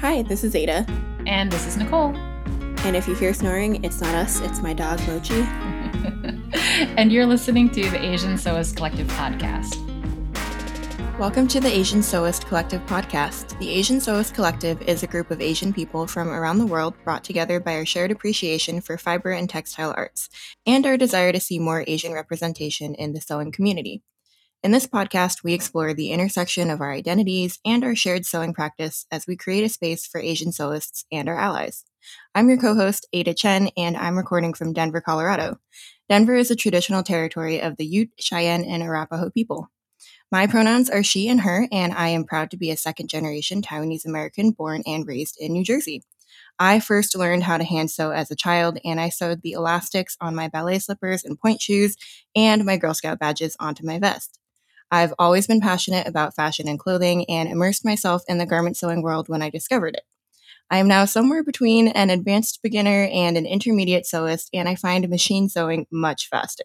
Hi, this is Ada. And this is Nicole. And if you hear snoring, it's not us, it's my dog Mochi. and you're listening to the Asian Sewist Collective podcast. Welcome to the Asian Sewist Collective podcast. The Asian Sewist Collective is a group of Asian people from around the world brought together by our shared appreciation for fiber and textile arts, and our desire to see more Asian representation in the sewing community. In this podcast, we explore the intersection of our identities and our shared sewing practice as we create a space for Asian sewists and our allies. I'm your co host, Ada Chen, and I'm recording from Denver, Colorado. Denver is a traditional territory of the Ute, Cheyenne, and Arapaho people. My pronouns are she and her, and I am proud to be a second generation Taiwanese American born and raised in New Jersey. I first learned how to hand sew as a child, and I sewed the elastics on my ballet slippers and pointe shoes and my Girl Scout badges onto my vest. I've always been passionate about fashion and clothing and immersed myself in the garment sewing world when I discovered it. I am now somewhere between an advanced beginner and an intermediate sewist, and I find machine sewing much faster.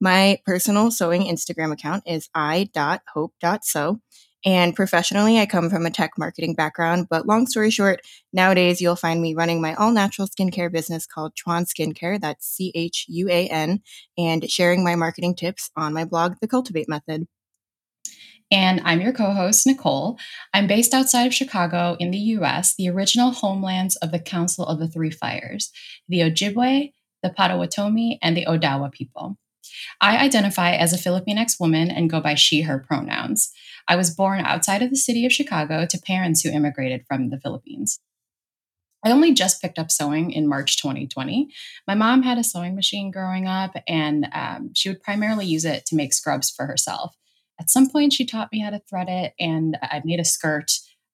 My personal sewing Instagram account is i.hope.sew. And professionally, I come from a tech marketing background, but long story short, nowadays you'll find me running my all natural skincare business called Chuan Skincare, that's C H U A N, and sharing my marketing tips on my blog, The Cultivate Method. And I'm your co host, Nicole. I'm based outside of Chicago in the US, the original homelands of the Council of the Three Fires, the Ojibwe, the Potawatomi, and the Odawa people. I identify as a Filipinx woman and go by she, her pronouns. I was born outside of the city of Chicago to parents who immigrated from the Philippines. I only just picked up sewing in March 2020. My mom had a sewing machine growing up, and um, she would primarily use it to make scrubs for herself. At some point, she taught me how to thread it, and I made a skirt,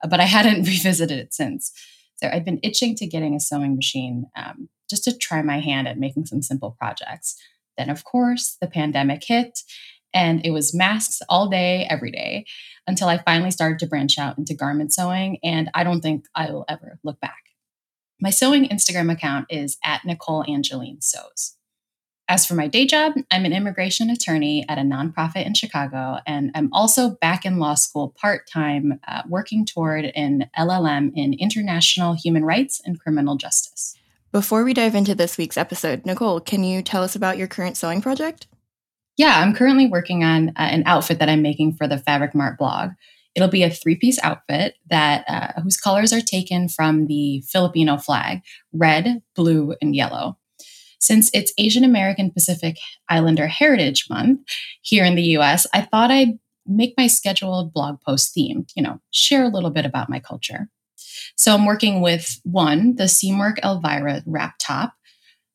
but I hadn't revisited it since. So I've been itching to getting a sewing machine um, just to try my hand at making some simple projects. Then, of course, the pandemic hit and it was masks all day, every day until I finally started to branch out into garment sewing. And I don't think I will ever look back. My sewing Instagram account is at Nicole Angeline Sews. As for my day job, I'm an immigration attorney at a nonprofit in Chicago, and I'm also back in law school part time, uh, working toward an LLM in international human rights and criminal justice. Before we dive into this week's episode, Nicole, can you tell us about your current sewing project? Yeah, I'm currently working on uh, an outfit that I'm making for the Fabric Mart blog. It'll be a three-piece outfit that uh, whose colors are taken from the Filipino flag: red, blue, and yellow. Since it's Asian American Pacific Islander Heritage Month here in the US, I thought I'd make my scheduled blog post themed, you know, share a little bit about my culture. So I'm working with one, the Seamwork Elvira wrap top,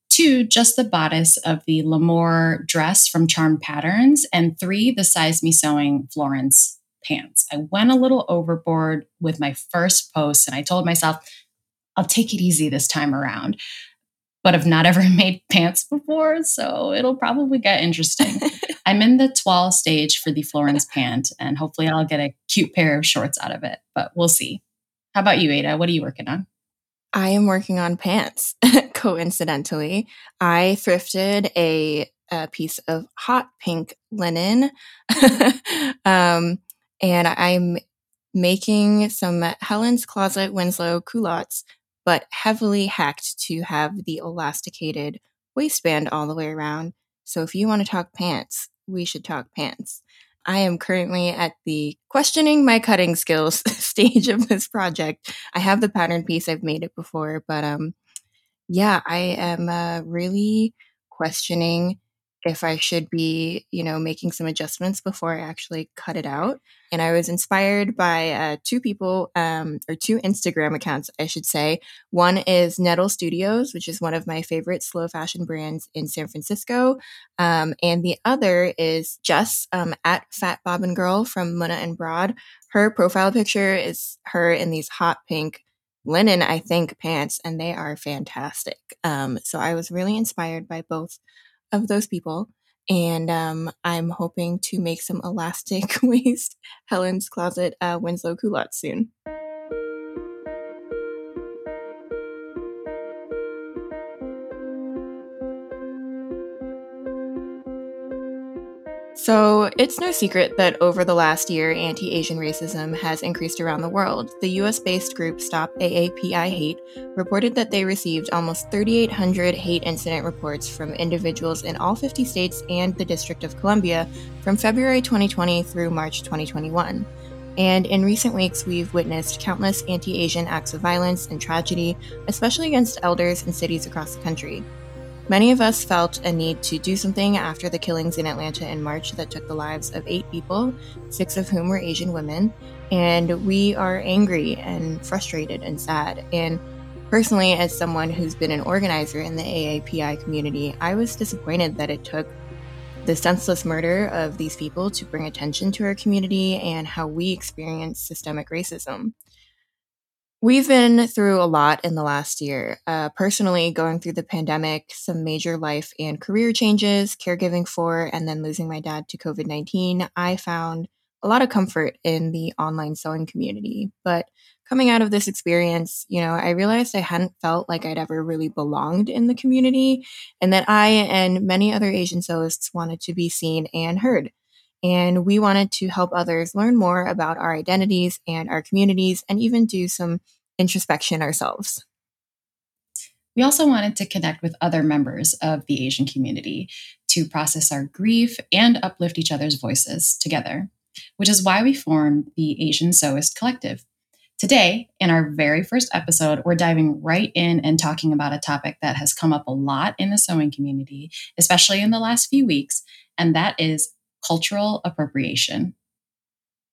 two, just the bodice of the L'Amour dress from Charmed Patterns, and three, the Size Me Sewing Florence pants. I went a little overboard with my first post and I told myself, I'll take it easy this time around. But I've not ever made pants before, so it'll probably get interesting. I'm in the toile stage for the Florence pant, and hopefully I'll get a cute pair of shorts out of it, but we'll see. How about you, Ada? What are you working on? I am working on pants. Coincidentally, I thrifted a, a, piece of hot pink linen, um, and I'm making some Helen's Closet Winslow culottes, but heavily hacked to have the elasticated waistband all the way around. So if you want to talk pants, we should talk pants. I am currently at the questioning my cutting skills stage of this project. I have the pattern piece, I've made it before, but um, yeah, I am uh, really questioning if I should be, you know, making some adjustments before I actually cut it out. And I was inspired by uh, two people, um, or two Instagram accounts, I should say. One is Nettle Studios, which is one of my favorite slow fashion brands in San Francisco. Um, and the other is Jess um, at Fat Bobbin Girl from Muna and Broad. Her profile picture is her in these hot pink linen, I think, pants, and they are fantastic. Um, so I was really inspired by both of those people. And um, I'm hoping to make some elastic waist Helen's Closet uh, Winslow culottes soon. So, it's no secret that over the last year, anti Asian racism has increased around the world. The US based group Stop AAPI Hate reported that they received almost 3,800 hate incident reports from individuals in all 50 states and the District of Columbia from February 2020 through March 2021. And in recent weeks, we've witnessed countless anti Asian acts of violence and tragedy, especially against elders in cities across the country. Many of us felt a need to do something after the killings in Atlanta in March that took the lives of eight people, six of whom were Asian women. And we are angry and frustrated and sad. And personally, as someone who's been an organizer in the AAPI community, I was disappointed that it took the senseless murder of these people to bring attention to our community and how we experience systemic racism. We've been through a lot in the last year. Uh, personally, going through the pandemic, some major life and career changes, caregiving for, and then losing my dad to COVID 19, I found a lot of comfort in the online sewing community. But coming out of this experience, you know, I realized I hadn't felt like I'd ever really belonged in the community and that I and many other Asian sewists wanted to be seen and heard. And we wanted to help others learn more about our identities and our communities and even do some introspection ourselves. We also wanted to connect with other members of the Asian community to process our grief and uplift each other's voices together, which is why we formed the Asian Sewist Collective. Today, in our very first episode, we're diving right in and talking about a topic that has come up a lot in the sewing community, especially in the last few weeks, and that is cultural appropriation.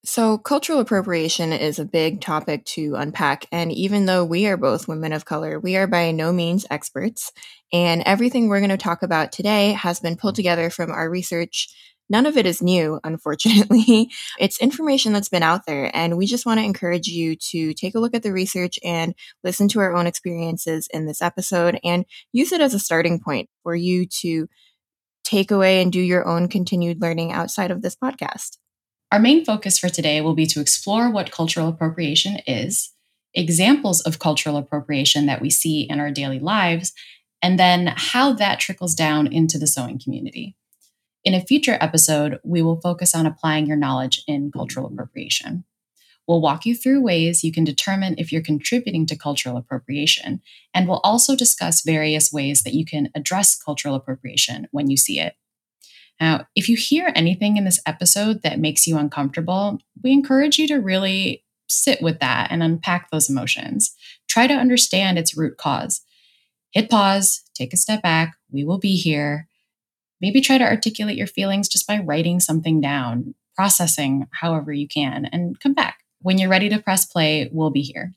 So, cultural appropriation is a big topic to unpack. And even though we are both women of color, we are by no means experts. And everything we're going to talk about today has been pulled together from our research. None of it is new, unfortunately. it's information that's been out there. And we just want to encourage you to take a look at the research and listen to our own experiences in this episode and use it as a starting point for you to take away and do your own continued learning outside of this podcast. Our main focus for today will be to explore what cultural appropriation is, examples of cultural appropriation that we see in our daily lives, and then how that trickles down into the sewing community. In a future episode, we will focus on applying your knowledge in cultural appropriation. We'll walk you through ways you can determine if you're contributing to cultural appropriation, and we'll also discuss various ways that you can address cultural appropriation when you see it. Now, if you hear anything in this episode that makes you uncomfortable, we encourage you to really sit with that and unpack those emotions. Try to understand its root cause. Hit pause, take a step back. We will be here. Maybe try to articulate your feelings just by writing something down, processing however you can, and come back. When you're ready to press play, we'll be here.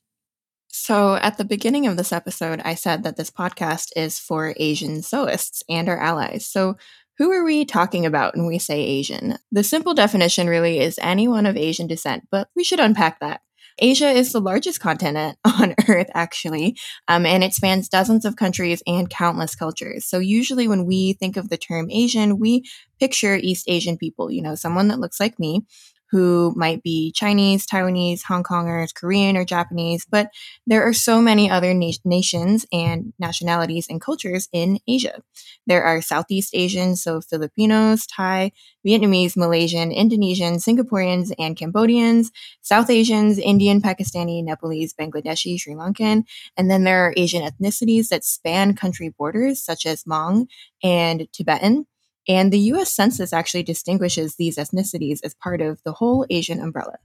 So, at the beginning of this episode, I said that this podcast is for Asian sewists and our allies. So, who are we talking about when we say Asian? The simple definition really is anyone of Asian descent, but we should unpack that. Asia is the largest continent on Earth, actually, um, and it spans dozens of countries and countless cultures. So, usually, when we think of the term Asian, we picture East Asian people, you know, someone that looks like me who might be Chinese, Taiwanese, Hong Kongers, Korean, or Japanese, but there are so many other na- nations and nationalities and cultures in Asia. There are Southeast Asians, so Filipinos, Thai, Vietnamese, Malaysian, Indonesian, Singaporeans, and Cambodians, South Asians, Indian, Pakistani, Nepalese, Bangladeshi, Sri Lankan, and then there are Asian ethnicities that span country borders, such as Hmong and Tibetan. And the US Census actually distinguishes these ethnicities as part of the whole Asian umbrella.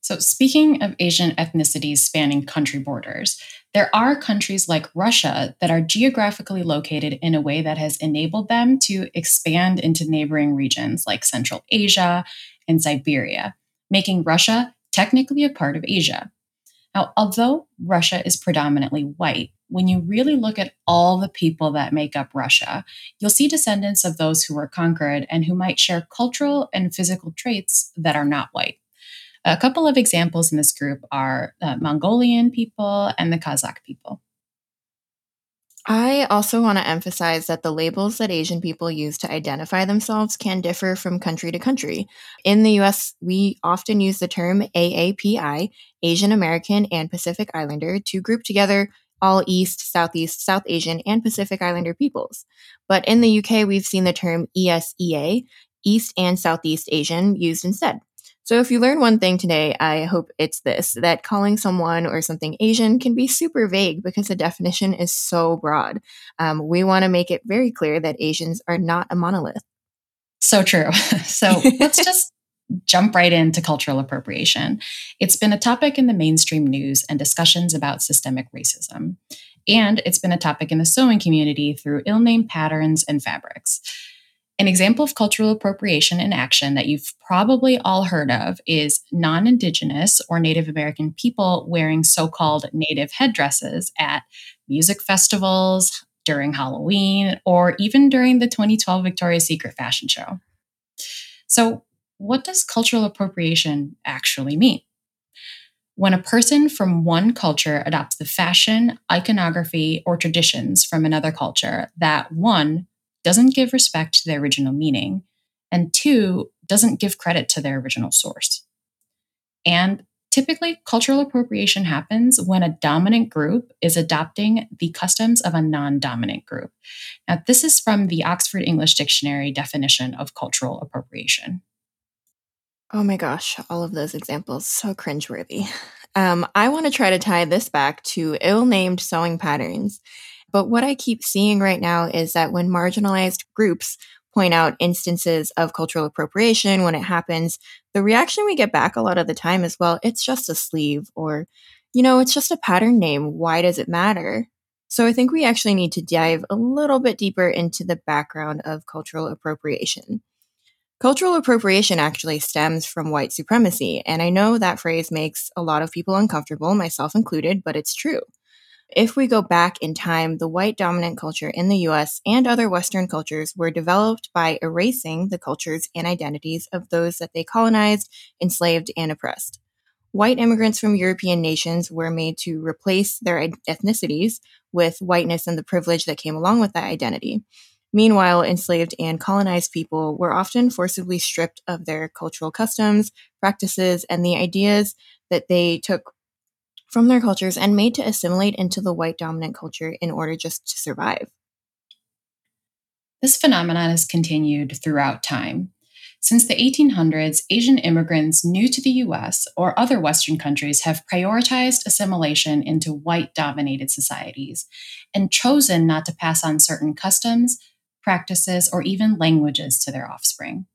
So, speaking of Asian ethnicities spanning country borders, there are countries like Russia that are geographically located in a way that has enabled them to expand into neighboring regions like Central Asia and Siberia, making Russia technically a part of Asia. Now, although Russia is predominantly white, when you really look at all the people that make up Russia, you'll see descendants of those who were conquered and who might share cultural and physical traits that are not white. A couple of examples in this group are uh, Mongolian people and the Kazakh people. I also want to emphasize that the labels that Asian people use to identify themselves can differ from country to country. In the US, we often use the term AAPI, Asian American and Pacific Islander, to group together all East, Southeast, South Asian, and Pacific Islander peoples. But in the UK, we've seen the term ESEA, East and Southeast Asian used instead. So if you learn one thing today, I hope it's this that calling someone or something Asian can be super vague because the definition is so broad. Um, we want to make it very clear that Asians are not a monolith. So true. so let's just jump right into cultural appropriation. It's been a topic in the mainstream news and discussions about systemic racism. And it's been a topic in the sewing community through ill named patterns and fabrics. An example of cultural appropriation in action that you've probably all heard of is non Indigenous or Native American people wearing so called native headdresses at music festivals, during Halloween, or even during the 2012 Victoria's Secret fashion show. So, what does cultural appropriation actually mean? When a person from one culture adopts the fashion, iconography, or traditions from another culture that one doesn't give respect to their original meaning, and two, doesn't give credit to their original source. And typically, cultural appropriation happens when a dominant group is adopting the customs of a non dominant group. Now, this is from the Oxford English Dictionary definition of cultural appropriation. Oh my gosh, all of those examples, so cringeworthy. Um, I want to try to tie this back to ill named sewing patterns but what I keep seeing right now is that when marginalized groups point out instances of cultural appropriation when it happens, the reaction we get back a lot of the time is, well, it's just a sleeve or, you know, it's just a pattern name. Why does it matter? So I think we actually need to dive a little bit deeper into the background of cultural appropriation. Cultural appropriation actually stems from white supremacy, and I know that phrase makes a lot of people uncomfortable, myself included, but it's true. If we go back in time, the white dominant culture in the US and other Western cultures were developed by erasing the cultures and identities of those that they colonized, enslaved, and oppressed. White immigrants from European nations were made to replace their ethnicities with whiteness and the privilege that came along with that identity. Meanwhile, enslaved and colonized people were often forcibly stripped of their cultural customs, practices, and the ideas that they took from their cultures and made to assimilate into the white dominant culture in order just to survive. This phenomenon has continued throughout time. Since the 1800s, Asian immigrants new to the US or other Western countries have prioritized assimilation into white dominated societies and chosen not to pass on certain customs, practices, or even languages to their offspring.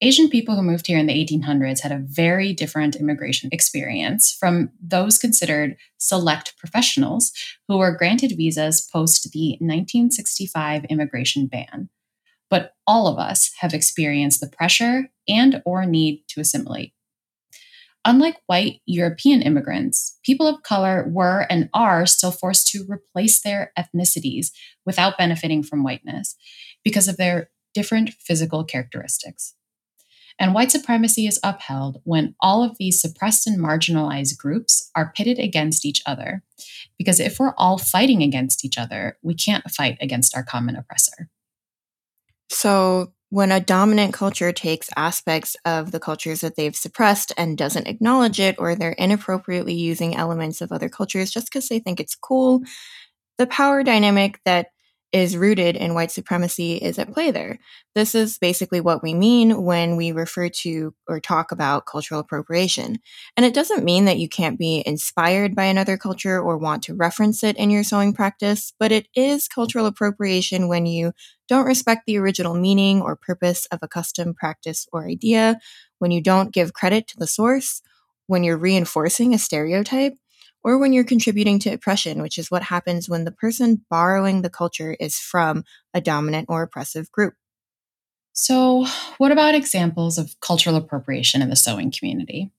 Asian people who moved here in the 1800s had a very different immigration experience from those considered select professionals who were granted visas post the 1965 immigration ban. But all of us have experienced the pressure and or need to assimilate. Unlike white European immigrants, people of color were and are still forced to replace their ethnicities without benefiting from whiteness because of their different physical characteristics. And white supremacy is upheld when all of these suppressed and marginalized groups are pitted against each other. Because if we're all fighting against each other, we can't fight against our common oppressor. So, when a dominant culture takes aspects of the cultures that they've suppressed and doesn't acknowledge it, or they're inappropriately using elements of other cultures just because they think it's cool, the power dynamic that is rooted in white supremacy is at play there. This is basically what we mean when we refer to or talk about cultural appropriation. And it doesn't mean that you can't be inspired by another culture or want to reference it in your sewing practice, but it is cultural appropriation when you don't respect the original meaning or purpose of a custom, practice, or idea, when you don't give credit to the source, when you're reinforcing a stereotype, or when you're contributing to oppression, which is what happens when the person borrowing the culture is from a dominant or oppressive group. So, what about examples of cultural appropriation in the sewing community?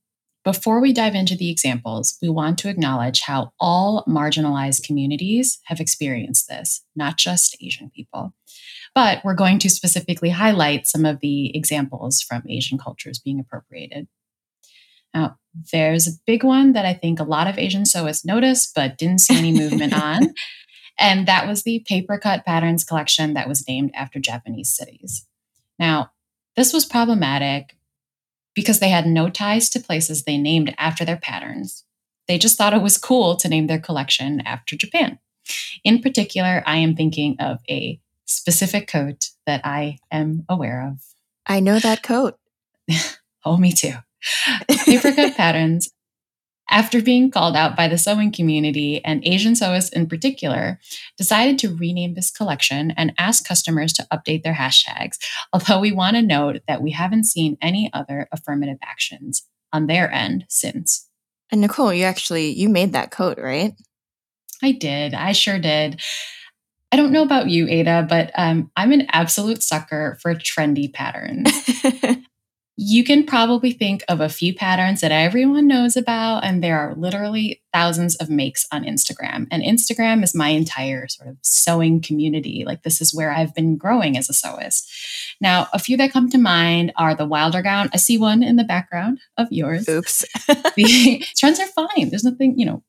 Before we dive into the examples, we want to acknowledge how all marginalized communities have experienced this, not just Asian people. But we're going to specifically highlight some of the examples from Asian cultures being appropriated. Now, there's a big one that I think a lot of Asian sewists noticed but didn't see any movement on. And that was the paper cut patterns collection that was named after Japanese cities. Now, this was problematic because they had no ties to places they named after their patterns. They just thought it was cool to name their collection after Japan. In particular, I am thinking of a specific coat that I am aware of. I know that coat. oh, me too. Paper cut patterns after being called out by the sewing community and Asian sewists in particular, decided to rename this collection and ask customers to update their hashtags. Although we want to note that we haven't seen any other affirmative actions on their end since. And Nicole, you actually you made that coat, right? I did. I sure did. I don't know about you, Ada, but um, I'm an absolute sucker for trendy patterns. you can probably think of a few patterns that everyone knows about, and there are literally thousands of makes on Instagram. And Instagram is my entire sort of sewing community. Like, this is where I've been growing as a sewist. Now, a few that come to mind are the Wilder gown. I see one in the background of yours. Oops. the trends are fine. There's nothing, you know,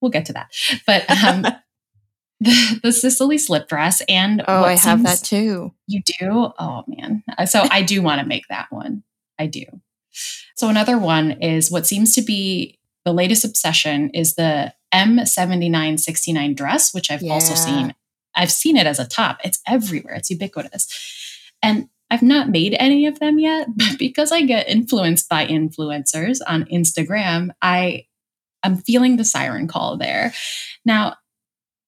we'll get to that. But um, the, the Sicily slip dress and oh, I have that too. You do? Oh man. So I do want to make that one. I do. So another one is what seems to be the latest obsession is the M7969 dress, which I've yeah. also seen. I've seen it as a top. It's everywhere. It's ubiquitous. And I've not made any of them yet, but because I get influenced by influencers on Instagram, I I'm feeling the siren call there. Now,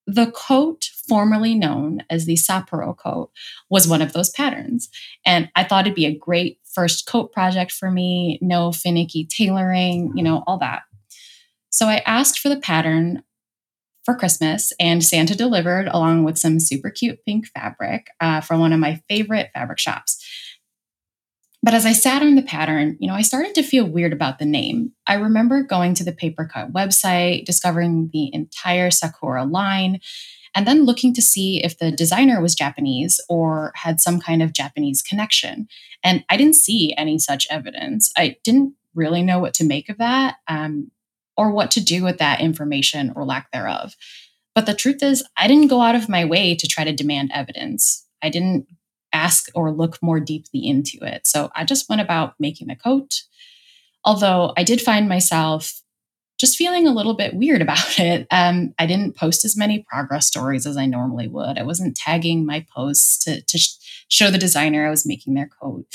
the coat, formerly known as the Sapporo coat, was one of those patterns. And I thought it'd be a great first coat project for me, no finicky tailoring, you know, all that. So I asked for the pattern for Christmas, and Santa delivered along with some super cute pink fabric uh, from one of my favorite fabric shops. But as I sat on the pattern, you know, I started to feel weird about the name. I remember going to the Paper Cut website, discovering the entire Sakura line, and then looking to see if the designer was Japanese or had some kind of Japanese connection. And I didn't see any such evidence. I didn't really know what to make of that um, or what to do with that information or lack thereof. But the truth is, I didn't go out of my way to try to demand evidence. I didn't ask or look more deeply into it. So I just went about making the coat. Although I did find myself just feeling a little bit weird about it. Um, I didn't post as many progress stories as I normally would. I wasn't tagging my posts to, to sh- show the designer I was making their coat.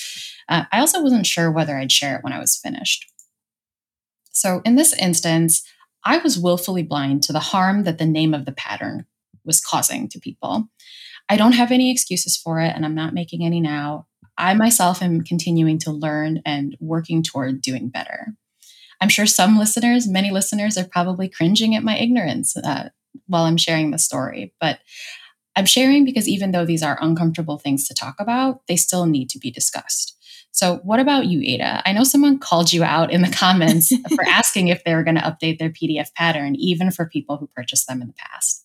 Uh, I also wasn't sure whether I'd share it when I was finished. So in this instance, I was willfully blind to the harm that the name of the pattern was causing to people. I don't have any excuses for it, and I'm not making any now. I myself am continuing to learn and working toward doing better. I'm sure some listeners, many listeners, are probably cringing at my ignorance uh, while I'm sharing the story, but I'm sharing because even though these are uncomfortable things to talk about, they still need to be discussed. So, what about you, Ada? I know someone called you out in the comments for asking if they were going to update their PDF pattern, even for people who purchased them in the past.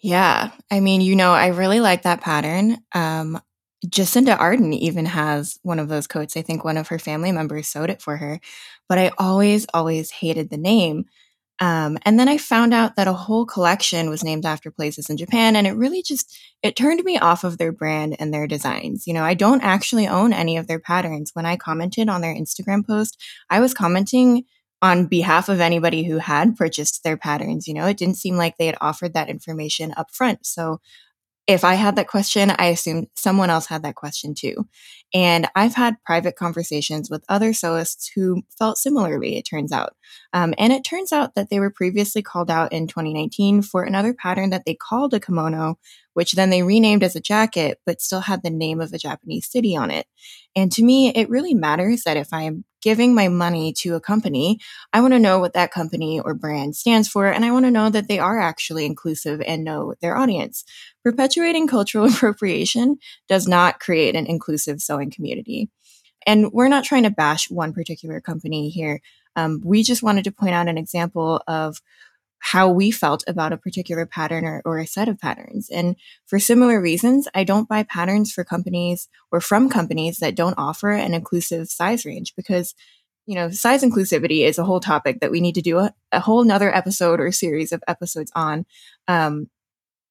Yeah. I mean, you know, I really like that pattern. Um, Jacinda Ardern even has one of those coats. I think one of her family members sewed it for her, but I always, always hated the name. Um, and then I found out that a whole collection was named after places in Japan, and it really just it turned me off of their brand and their designs. You know, I don't actually own any of their patterns. When I commented on their Instagram post, I was commenting on behalf of anybody who had purchased their patterns. You know, it didn't seem like they had offered that information up front. So if I had that question, I assumed someone else had that question too. And I've had private conversations with other sewists who felt similarly, it turns out. Um, and it turns out that they were previously called out in 2019 for another pattern that they called a kimono, which then they renamed as a jacket, but still had the name of a Japanese city on it. And to me, it really matters that if I'm giving my money to a company, I want to know what that company or brand stands for. And I want to know that they are actually inclusive and know their audience. Perpetuating cultural appropriation does not create an inclusive sewing community. And we're not trying to bash one particular company here. Um, we just wanted to point out an example of how we felt about a particular pattern or, or a set of patterns. And for similar reasons, I don't buy patterns for companies or from companies that don't offer an inclusive size range because you know, size inclusivity is a whole topic that we need to do a, a whole nother episode or series of episodes on. Um,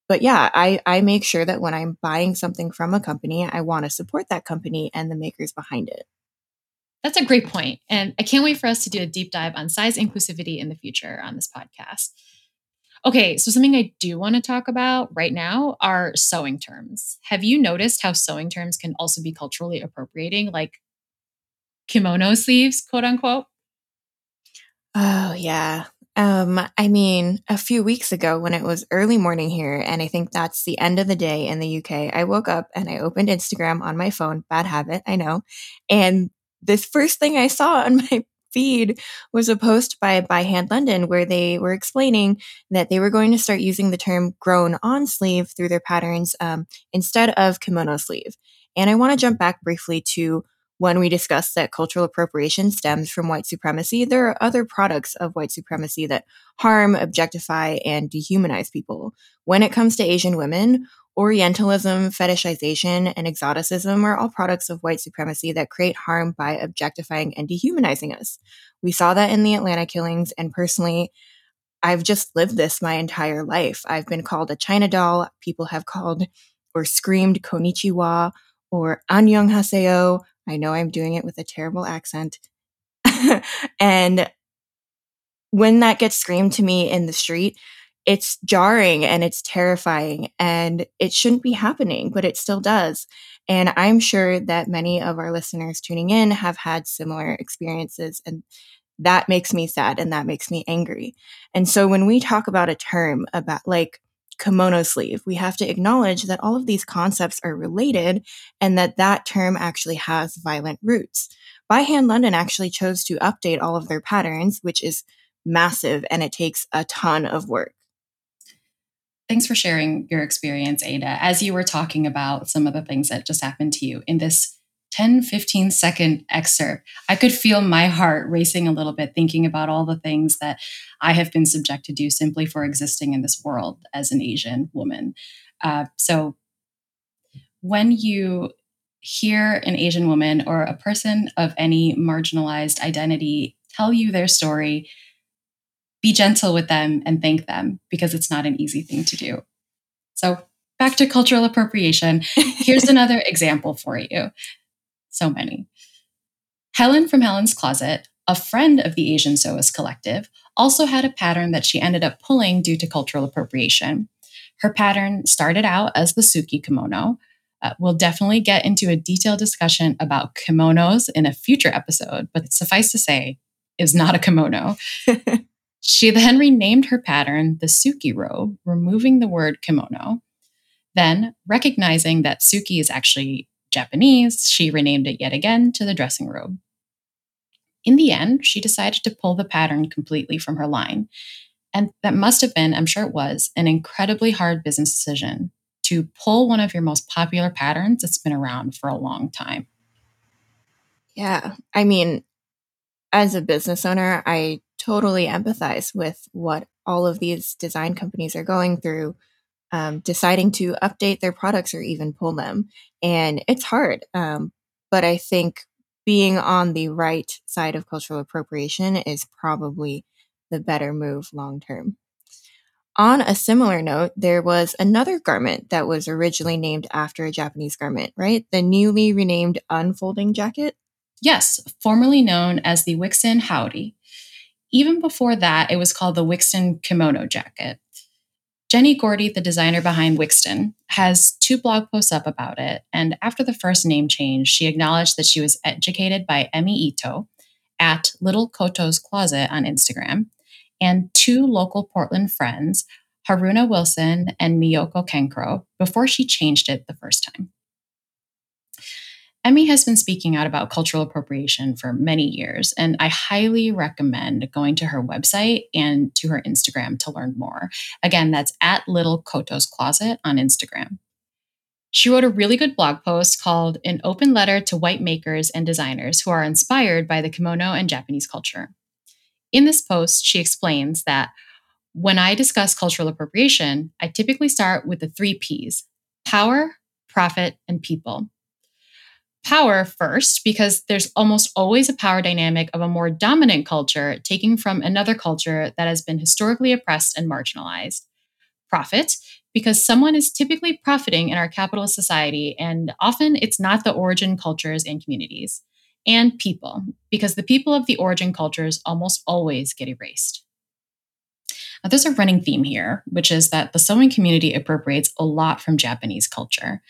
but yeah, I, I make sure that when I'm buying something from a company, I want to support that company and the makers behind it. That's a great point. And I can't wait for us to do a deep dive on size inclusivity in the future on this podcast. Okay, so something I do want to talk about right now are sewing terms. Have you noticed how sewing terms can also be culturally appropriating, like kimono sleeves, quote unquote? Oh, yeah. Um, I mean, a few weeks ago when it was early morning here, and I think that's the end of the day in the UK, I woke up and I opened Instagram on my phone. Bad habit, I know. And this first thing I saw on my feed was a post by By Hand London where they were explaining that they were going to start using the term grown on sleeve through their patterns um, instead of kimono sleeve. And I want to jump back briefly to when we discussed that cultural appropriation stems from white supremacy, there are other products of white supremacy that harm, objectify, and dehumanize people. When it comes to Asian women, Orientalism, fetishization, and exoticism are all products of white supremacy that create harm by objectifying and dehumanizing us. We saw that in the Atlanta killings, and personally, I've just lived this my entire life. I've been called a China doll. People have called or screamed Konichiwa or annyeonghaseyo. I know I'm doing it with a terrible accent. and when that gets screamed to me in the street, it's jarring and it's terrifying and it shouldn't be happening, but it still does. And I'm sure that many of our listeners tuning in have had similar experiences and that makes me sad and that makes me angry. And so when we talk about a term about like kimono sleeve, we have to acknowledge that all of these concepts are related and that that term actually has violent roots. By Hand London actually chose to update all of their patterns, which is massive and it takes a ton of work. Thanks for sharing your experience, Ada. As you were talking about some of the things that just happened to you in this 10, 15 second excerpt, I could feel my heart racing a little bit thinking about all the things that I have been subjected to simply for existing in this world as an Asian woman. Uh, so when you hear an Asian woman or a person of any marginalized identity tell you their story, be gentle with them and thank them because it's not an easy thing to do. So, back to cultural appropriation. Here's another example for you. So many. Helen from Helen's Closet, a friend of the Asian Sewist Collective, also had a pattern that she ended up pulling due to cultural appropriation. Her pattern started out as the Suki kimono. Uh, we'll definitely get into a detailed discussion about kimonos in a future episode, but suffice to say, is not a kimono. She then renamed her pattern the Suki robe, removing the word kimono. Then, recognizing that Suki is actually Japanese, she renamed it yet again to the dressing robe. In the end, she decided to pull the pattern completely from her line. And that must have been, I'm sure it was, an incredibly hard business decision to pull one of your most popular patterns that's been around for a long time. Yeah. I mean, as a business owner, I totally empathize with what all of these design companies are going through, um, deciding to update their products or even pull them. And it's hard. Um, but I think being on the right side of cultural appropriation is probably the better move long term. On a similar note, there was another garment that was originally named after a Japanese garment, right? The newly renamed unfolding jacket. Yes, formerly known as the Wiksten Haori. Even before that, it was called the Wiksten Kimono Jacket. Jenny Gordy, the designer behind Wiksten, has two blog posts up about it. And after the first name change, she acknowledged that she was educated by Emi Ito at Little Koto's Closet on Instagram and two local Portland friends, Haruna Wilson and Miyoko Kenkro, before she changed it the first time. Emi has been speaking out about cultural appropriation for many years, and I highly recommend going to her website and to her Instagram to learn more. Again, that's at Little Koto's Closet on Instagram. She wrote a really good blog post called An Open Letter to White Makers and Designers Who Are Inspired by the Kimono and Japanese Culture. In this post, she explains that when I discuss cultural appropriation, I typically start with the three P's power, profit, and people power first because there's almost always a power dynamic of a more dominant culture taking from another culture that has been historically oppressed and marginalized. Profit because someone is typically profiting in our capitalist society, and often it's not the origin cultures and communities. And people, because the people of the origin cultures almost always get erased. Now, there's a running theme here, which is that the sewing community appropriates a lot from Japanese culture.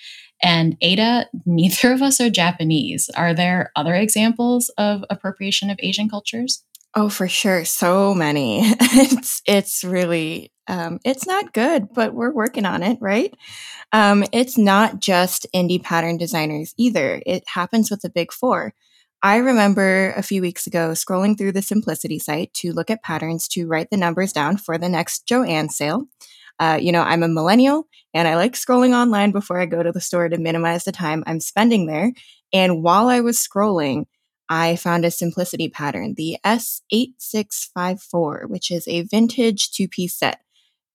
And Ada, neither of us are Japanese. Are there other examples of appropriation of Asian cultures? Oh, for sure. So many. it's it's really um, it's not good, but we're working on it, right? Um, it's not just indie pattern designers either. It happens with the big four. I remember a few weeks ago scrolling through the Simplicity site to look at patterns to write the numbers down for the next Joann sale. Uh, you know, I'm a millennial and I like scrolling online before I go to the store to minimize the time I'm spending there. And while I was scrolling, I found a simplicity pattern, the S8654, which is a vintage two piece set.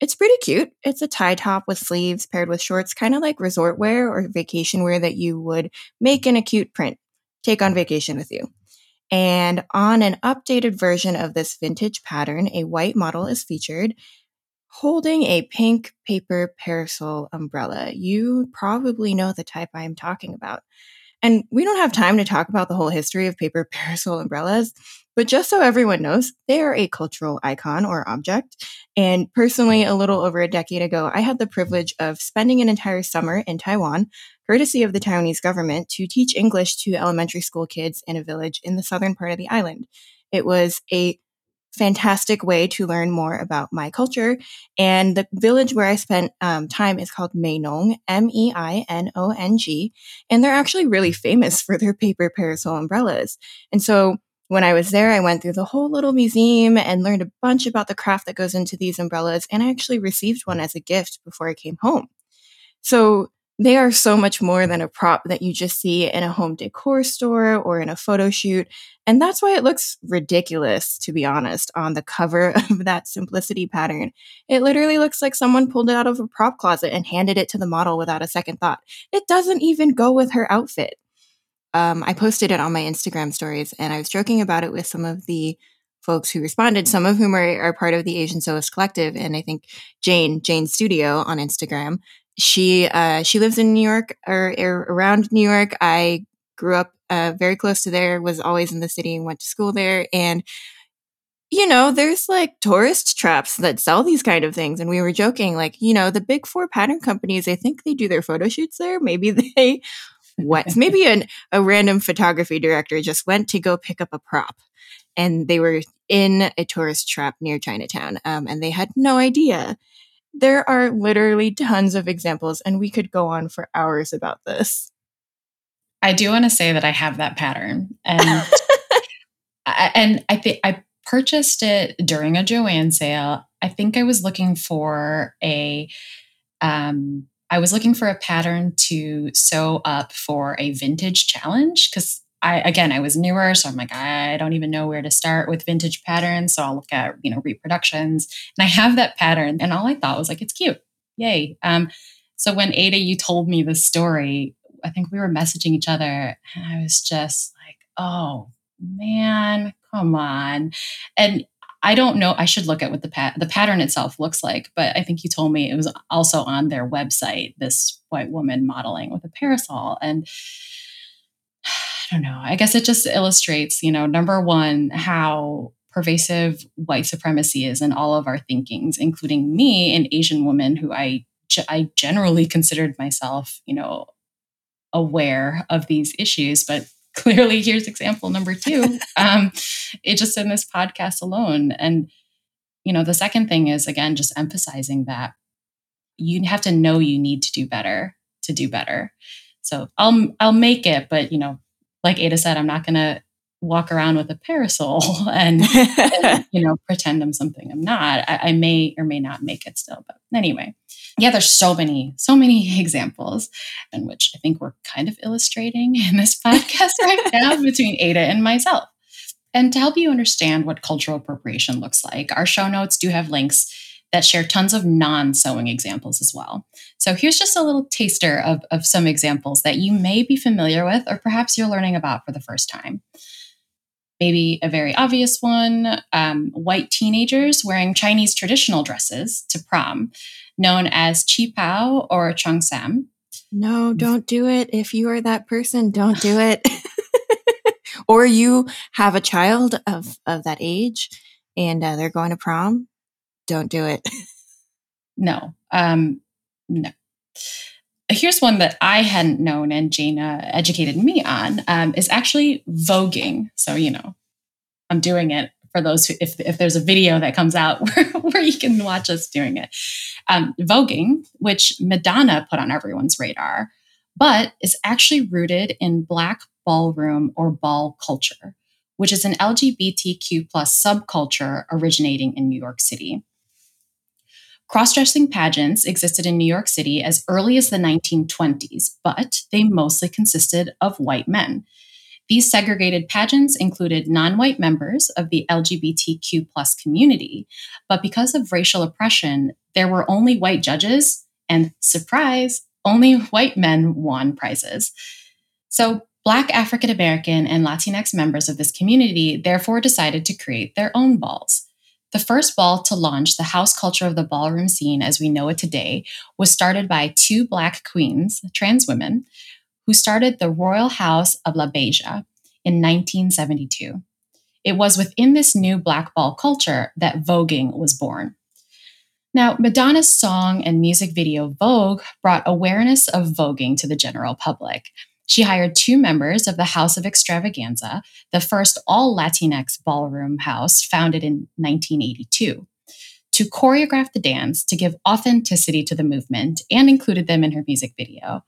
It's pretty cute. It's a tie top with sleeves paired with shorts, kind of like resort wear or vacation wear that you would make in a cute print. Take on vacation with you. And on an updated version of this vintage pattern, a white model is featured holding a pink paper parasol umbrella. You probably know the type I am talking about. And we don't have time to talk about the whole history of paper parasol umbrellas, but just so everyone knows, they are a cultural icon or object. And personally, a little over a decade ago, I had the privilege of spending an entire summer in Taiwan, courtesy of the Taiwanese government, to teach English to elementary school kids in a village in the southern part of the island. It was a fantastic way to learn more about my culture. And the village where I spent um, time is called Meinong, M E I N O N G. And they're actually really famous for their paper parasol umbrellas. And so when I was there, I went through the whole little museum and learned a bunch about the craft that goes into these umbrellas. And I actually received one as a gift before I came home. So they are so much more than a prop that you just see in a home decor store or in a photo shoot. And that's why it looks ridiculous, to be honest, on the cover of that simplicity pattern. It literally looks like someone pulled it out of a prop closet and handed it to the model without a second thought. It doesn't even go with her outfit. Um, I posted it on my Instagram stories and I was joking about it with some of the folks who responded, some of whom are, are part of the Asian Sewist Collective. And I think Jane, Jane Studio on Instagram, she uh, she lives in New York or, or, around New York. I grew up uh, very close to there. Was always in the city and went to school there. And you know, there's like tourist traps that sell these kind of things. And we were joking, like, you know, the big four pattern companies, I think they do their photo shoots there. Maybe they went, maybe an, a random photography director just went to go pick up a prop and they were in a tourist trap near Chinatown. Um, and they had no idea there are literally tons of examples, and we could go on for hours about this. I do want to say that I have that pattern, and I, and I think I purchased it during a Joann sale. I think I was looking for a um, I was looking for a pattern to sew up for a vintage challenge because I again I was newer, so I'm like I don't even know where to start with vintage patterns. So I'll look at you know reproductions, and I have that pattern, and all I thought was like it's cute, yay. Um, so when Ada, you told me the story, I think we were messaging each other, and I was just like, oh man, come on, and I don't know. I should look at what the pat the pattern itself looks like, but I think you told me it was also on their website. This white woman modeling with a parasol, and don't know. I guess it just illustrates, you know, number one, how pervasive white supremacy is in all of our thinkings, including me, an Asian woman who I I generally considered myself, you know, aware of these issues, but clearly here's example number two. um, it just in this podcast alone. And, you know, the second thing is again, just emphasizing that you have to know you need to do better to do better. So I'll I'll make it, but you know, like Ada said, I'm not going to walk around with a parasol and, and, you know pretend I'm something I'm not. I, I, may or may not make it still, but anyway, yeah. There's so many, so many examples, in which I think we're kind of illustrating in this podcast right now between Ada and myself. And to help you understand what cultural appropriation looks like, our show notes do have links that share tons of non sewing examples as well. So here's just a little taster of, of some examples that you may be familiar with, or perhaps you're learning about for the first time. Maybe a very obvious one um, white teenagers wearing Chinese traditional dresses to prom, known as Qi Pao or Cheongsam. No, don't do it. If you are that person, don't do it. or you have a child of, of that age and uh, they're going to prom, don't do it. No. Um, no. Here's one that I hadn't known and Jana educated me on um, is actually voguing. So, you know, I'm doing it for those who, if, if there's a video that comes out where, where you can watch us doing it. Um, voguing, which Madonna put on everyone's radar, but is actually rooted in Black ballroom or ball culture, which is an LGBTQ plus subculture originating in New York City. Cross dressing pageants existed in New York City as early as the 1920s, but they mostly consisted of white men. These segregated pageants included non white members of the LGBTQ community, but because of racial oppression, there were only white judges, and surprise, only white men won prizes. So, Black African American and Latinx members of this community therefore decided to create their own balls. The first ball to launch the house culture of the ballroom scene as we know it today was started by two Black queens, trans women, who started the Royal House of LaBeija in 1972. It was within this new Black ball culture that voguing was born. Now, Madonna's song and music video Vogue brought awareness of voguing to the general public. She hired two members of the House of Xtravaganza, the first all Latinx ballroom house founded in 1982, to choreograph the dance to give authenticity to the movement and included them in her music video.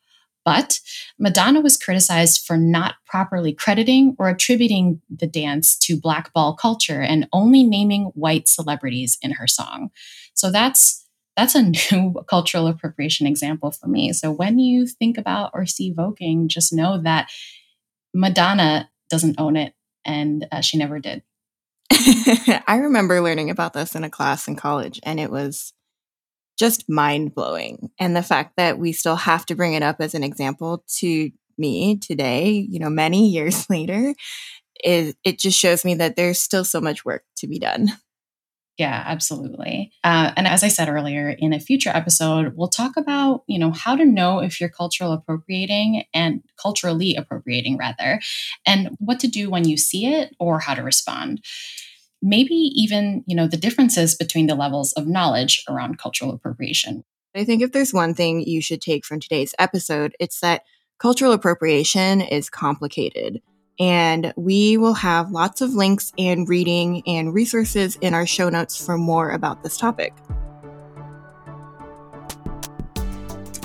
But Madonna was criticized for not properly crediting or attributing the dance to black ball culture and only naming white celebrities in her song. So that's that's a new cultural appropriation example for me. So when you think about or see voguing, just know that Madonna doesn't own it and uh, she never did. I remember learning about this in a class in college and it was just mind blowing. And the fact that we still have to bring it up as an example to me today, you know, many years later, is it just shows me that there's still so much work to be done. Yeah, absolutely. Uh, and as I said earlier, in a future episode, we'll talk about you know how to know if you're cultural appropriating and culturally appropriating rather, and what to do when you see it or how to respond. Maybe even you know the differences between the levels of knowledge around cultural appropriation. I think if there's one thing you should take from today's episode, it's that cultural appropriation is complicated. And we will have lots of links and reading and resources in our show notes for more about this topic.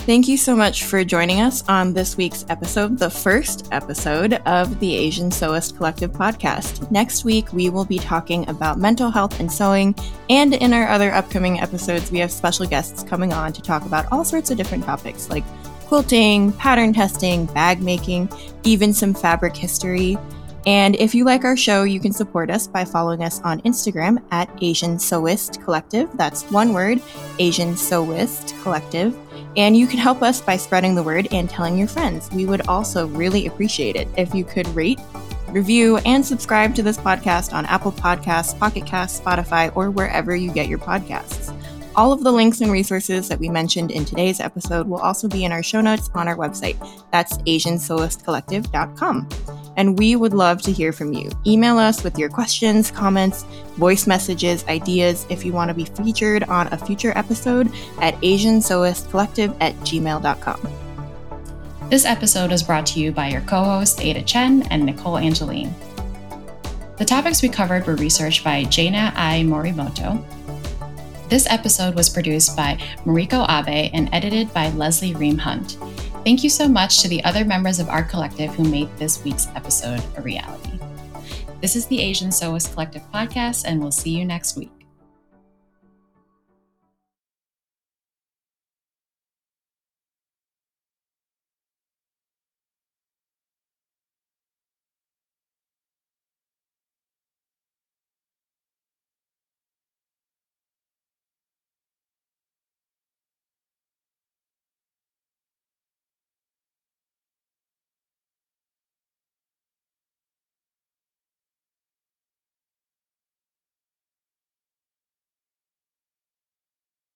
Thank you so much for joining us on this week's episode, the first episode of the Asian Sewist Collective podcast. Next week, we will be talking about mental health and sewing. And in our other upcoming episodes, we have special guests coming on to talk about all sorts of different topics like quilting, pattern testing, bag making, even some fabric history. And if you like our show, you can support us by following us on Instagram at Asian Sewist Collective. That's one word, Asian Sewist Collective. And you can help us by spreading the word and telling your friends. We would also really appreciate it if you could rate, review, and subscribe to this podcast on Apple Podcasts, Pocket Casts, Spotify, or wherever you get your podcasts. All of the links and resources that we mentioned in today's episode will also be in our show notes on our website. That's AsianSewistCollective.com. And we would love to hear from you. Email us with your questions, comments, voice messages, ideas if you want to be featured on a future episode at AsianSewistCollective at gmail.com. This episode is brought to you by your co hosts Ada Chen and Nicole Angeline. The topics we covered were researched by Jana I. Morimoto, this episode was produced by Mariko Abe and edited by Leslie Ream Hunt. Thank you so much to the other members of our collective who made this week's episode a reality. This is the Asian Sewist Collective podcast, and we'll see you next week.